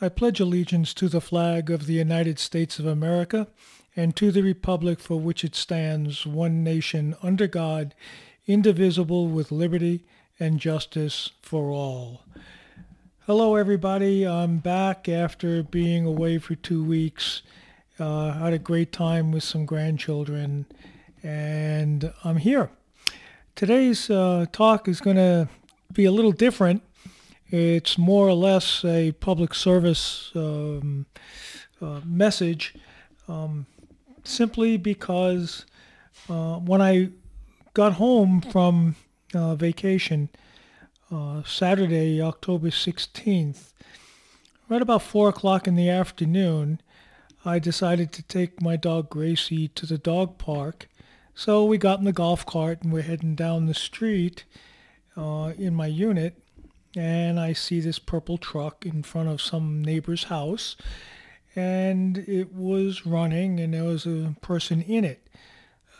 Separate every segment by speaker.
Speaker 1: I pledge allegiance to the flag of the United States of America and to the republic for which it stands, one nation, under God, indivisible, with liberty and justice for all. Hello, everybody. I'm back after being away for two weeks. Uh, had a great time with some grandchildren, and I'm here. Today's uh, talk is going to be a little different it's more or less a public service um, uh, message um, simply because uh, when I got home from uh, vacation uh, Saturday, October 16th, right about 4 o'clock in the afternoon, I decided to take my dog Gracie to the dog park. So we got in the golf cart and we're heading down the street uh, in my unit and I see this purple truck in front of some neighbor's house and it was running and there was a person in it.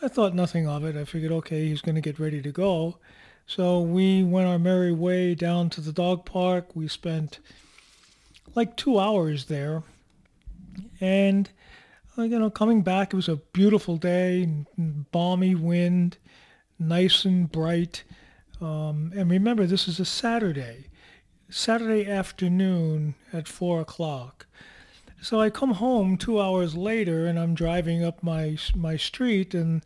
Speaker 1: I thought nothing of it. I figured, okay, he's going to get ready to go. So we went our merry way down to the dog park. We spent like two hours there. And, you know, coming back, it was a beautiful day, balmy wind, nice and bright. Um, and remember, this is a Saturday, Saturday afternoon at 4 o'clock. So I come home two hours later and I'm driving up my, my street and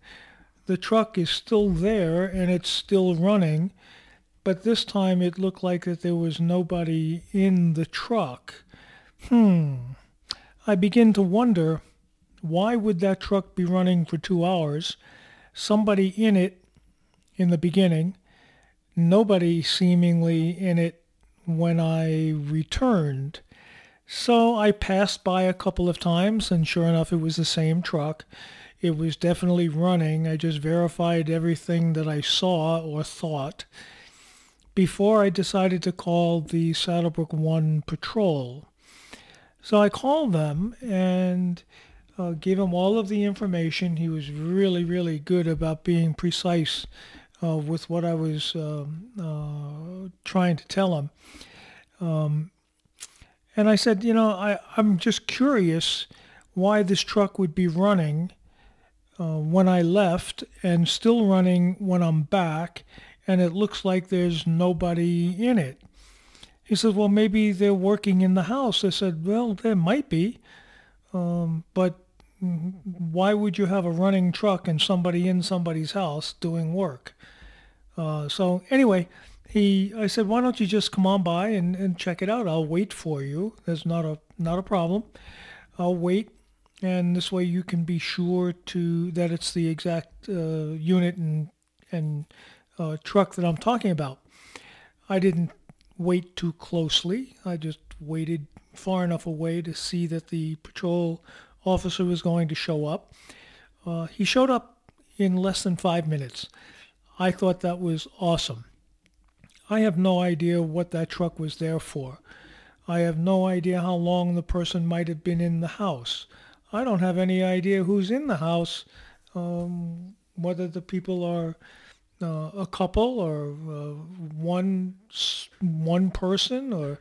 Speaker 1: the truck is still there and it's still running. But this time it looked like that there was nobody in the truck. Hmm. I begin to wonder, why would that truck be running for two hours? Somebody in it in the beginning nobody seemingly in it when I returned. So I passed by a couple of times, and sure enough, it was the same truck. It was definitely running. I just verified everything that I saw or thought before I decided to call the SaddleBrooke 1 patrol. So I called them and uh, gave him all of the information. He was really, really good about being precise uh, with what I was um, uh, trying to tell him. Um, and I said, you know, I, I'm just curious why this truck would be running uh, when I left and still running when I'm back, and it looks like there's nobody in it. He said, well, maybe they're working in the house. I said, well, there might be, um, but why would you have a running truck and somebody in somebody's house doing work? Uh, so anyway, he I said, why don't you just come on by and, and check it out? I'll wait for you. There's not a not a problem. I'll wait, and this way you can be sure to that it's the exact uh, unit and and uh, truck that I'm talking about. I didn't wait too closely. I just waited far enough away to see that the patrol officer was going to show up. Uh, he showed up in less than five minutes. I thought that was awesome. I have no idea what that truck was there for. I have no idea how long the person might have been in the house. I don't have any idea who's in the house, um, whether the people are uh, a couple or uh, one one person or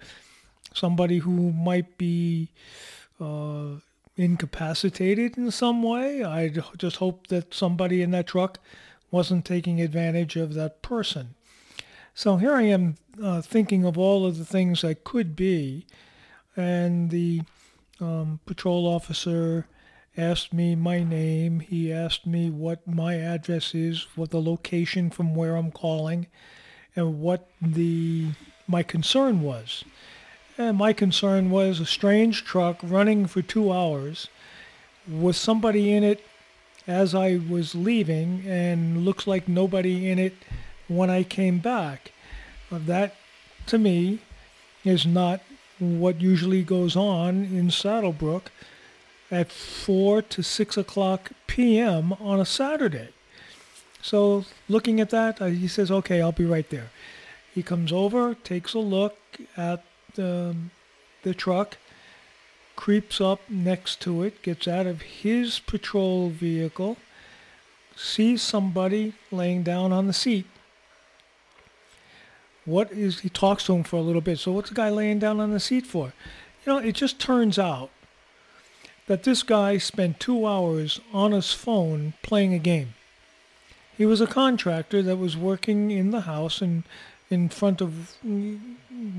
Speaker 1: somebody who might be uh, incapacitated in some way. I just hope that somebody in that truck wasn't taking advantage of that person. So here I am uh, thinking of all of the things I could be, and the um, patrol officer asked me my name. He asked me what my address is, what the location from where I'm calling, and what the my concern was. And my concern was a strange truck running for two hours with somebody in it as I was leaving and looks like nobody in it when I came back. That, to me, is not what usually goes on in SaddleBrooke at 4 to 6 o'clock p.m. on a Saturday. So looking at that, he says, okay, I'll be right there. He comes over, takes a look at the, the truck, creeps up next to it, gets out of his patrol vehicle, sees somebody laying down on the seat. What is he talks to him for a little bit. So what's the guy laying down on the seat for? You know, it just turns out that this guy spent two hours on his phone playing a game. He was a contractor that was working in the house and in front of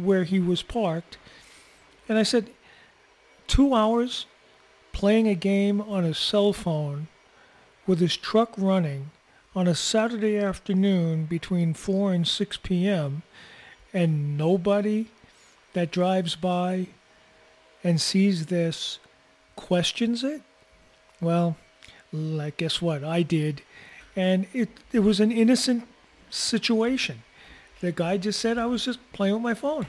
Speaker 1: where he was parked. And I said, two hours playing a game on his cell phone with his truck running on a Saturday afternoon between 4 and 6 p.m. and nobody that drives by and sees this questions it? Well, like guess what? I did. And it, it was an innocent situation. The guy just said I was just playing with my phone.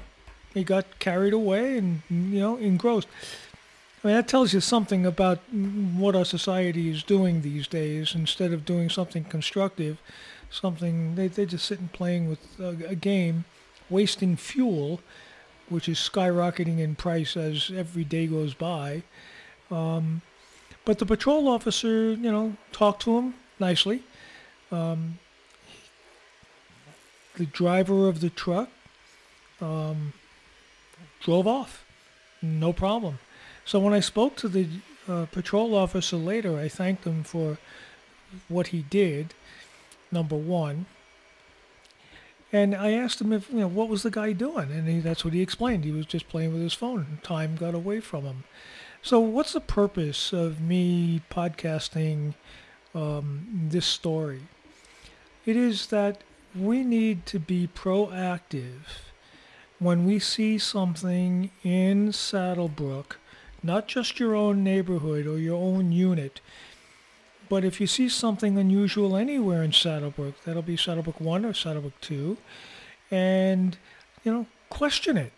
Speaker 1: He got carried away and, you know, engrossed. I mean, that tells you something about what our society is doing these days. Instead of doing something constructive, something, they, they're just sitting playing with a, a game, wasting fuel, which is skyrocketing in price as every day goes by. Um, but the patrol officer, you know, talked to him nicely. Um, the driver of the truck um, drove off, no problem. So when I spoke to the uh, patrol officer later, I thanked him for what he did, number one. And I asked him if, you know, what was the guy doing? And he, that's what he explained. He was just playing with his phone. Time got away from him. So what's the purpose of me podcasting um, this story? It is that we need to be proactive when we see something in SaddleBrooke, not just your own neighborhood or your own unit, but if you see something unusual anywhere in SaddleBrooke, that'll be SaddleBrooke 1 or SaddleBrooke 2, and, you know, question it.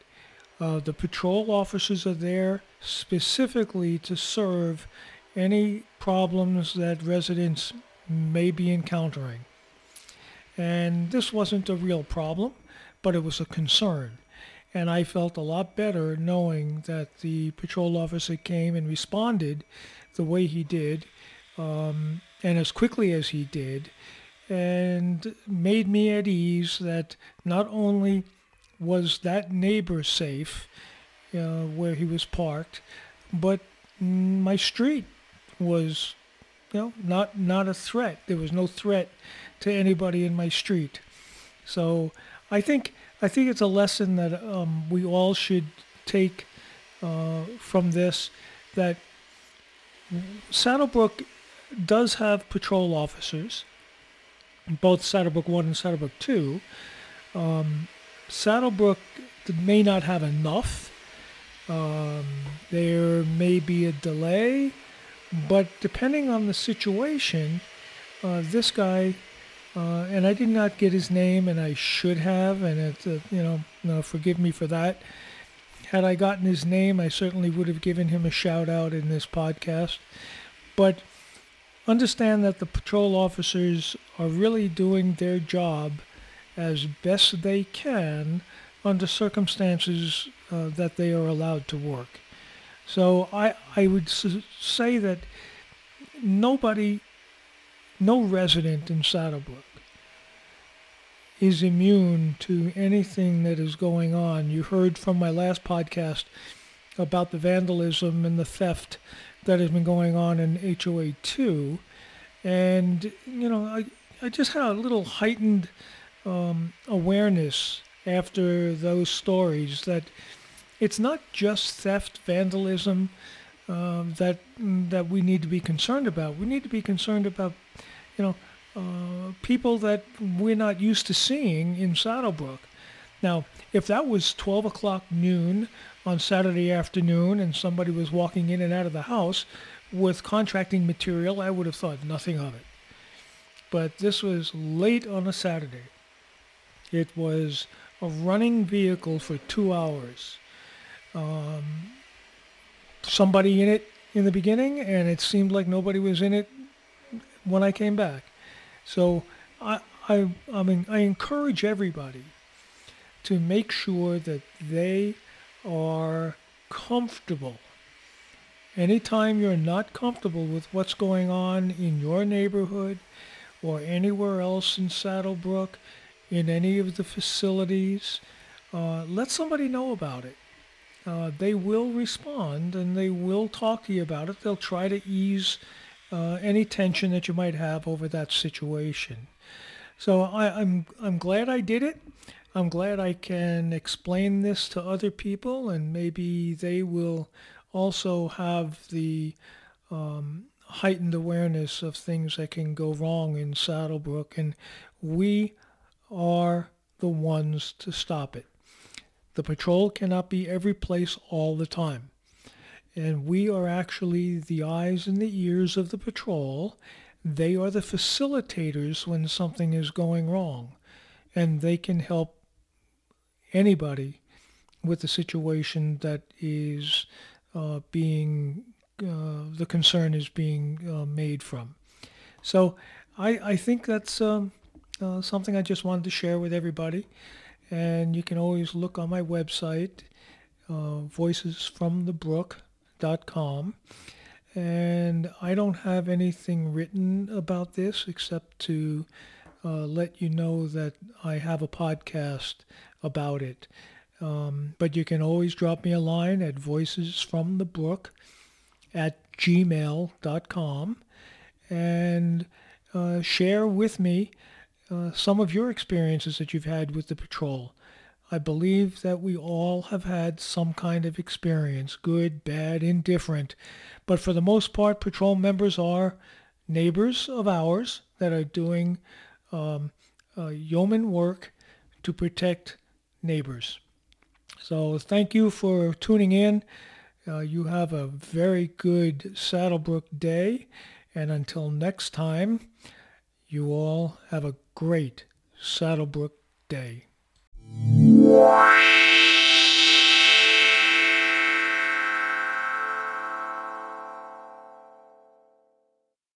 Speaker 1: Uh, the patrol officers are there specifically to serve any problems that residents may be encountering. And this wasn't a real problem, but it was a concern. And I felt a lot better knowing that the patrol officer came and responded the way he did um, and as quickly as he did and made me at ease that not only was that neighbor safe uh, where he was parked, but my street was you know not not a threat. There was no threat to anybody in my street. So I think I think it's a lesson that um, we all should take uh, from this. That SaddleBrooke does have patrol officers, both SaddleBrooke One and SaddleBrooke Two. Um, SaddleBrooke may not have enough. Um, there may be a delay, but depending on the situation, uh, this guy uh, and I did not get his name, and I should have, and uh, you know, no, forgive me for that. Had I gotten his name, I certainly would have given him a shout out in this podcast. But understand that the patrol officers are really doing their job as best they can under circumstances uh, that they are allowed to work. So I, I would say that nobody no resident in SaddleBrooke is immune to anything that is going on. You heard from my last podcast about the vandalism and the theft that has been going on in HOA 2. And, you know, I, I just had a little heightened um, awareness after those stories that it's not just theft, vandalism uh, that that we need to be concerned about. We need to be concerned about you know, uh, people that we're not used to seeing in SaddleBrooke. Now, if that was 12 o'clock noon on Saturday afternoon and somebody was walking in and out of the house with contracting material, I would have thought nothing of it. But this was late on a Saturday. It was a running vehicle for two hours. Um, somebody in it in the beginning, and it seemed like nobody was in it when I came back. So I, I, I mean, I encourage everybody to make sure that they are comfortable. Anytime you're not comfortable with what's going on in your neighborhood or anywhere else in SaddleBrooke, in any of the facilities, uh, let somebody know about it. Uh, they will respond and they will talk to you about it. They'll try to ease uh, any tension that you might have over that situation. So I, I'm I'm glad I did it. I'm glad I can explain this to other people, and maybe they will also have the um, heightened awareness of things that can go wrong in SaddleBrooke, and we are the ones to stop it. The patrol cannot be every place all the time. And we are actually the eyes and the ears of the patrol. They are the facilitators when something is going wrong. And they can help anybody with the situation that is uh, being, uh, the concern is being uh, made from. So I, I think that's um, uh, something I just wanted to share with everybody. And you can always look on my website, uh, voicesfromthebrook.com. And I don't have anything written about this except to uh, let you know that I have a podcast about it. Um, but you can always drop me a line at voicesfromthebrook at gmail.com and uh, share with me uh, some of your experiences that you've had with the patrol. I believe that we all have had some kind of experience, good, bad, indifferent. But for the most part, patrol members are neighbors of ours that are doing um, uh, yeoman work to protect neighbors. So thank you for tuning in. Uh, you have a very good SaddleBrooke day. And until next time, you all have a great SaddleBrooke day.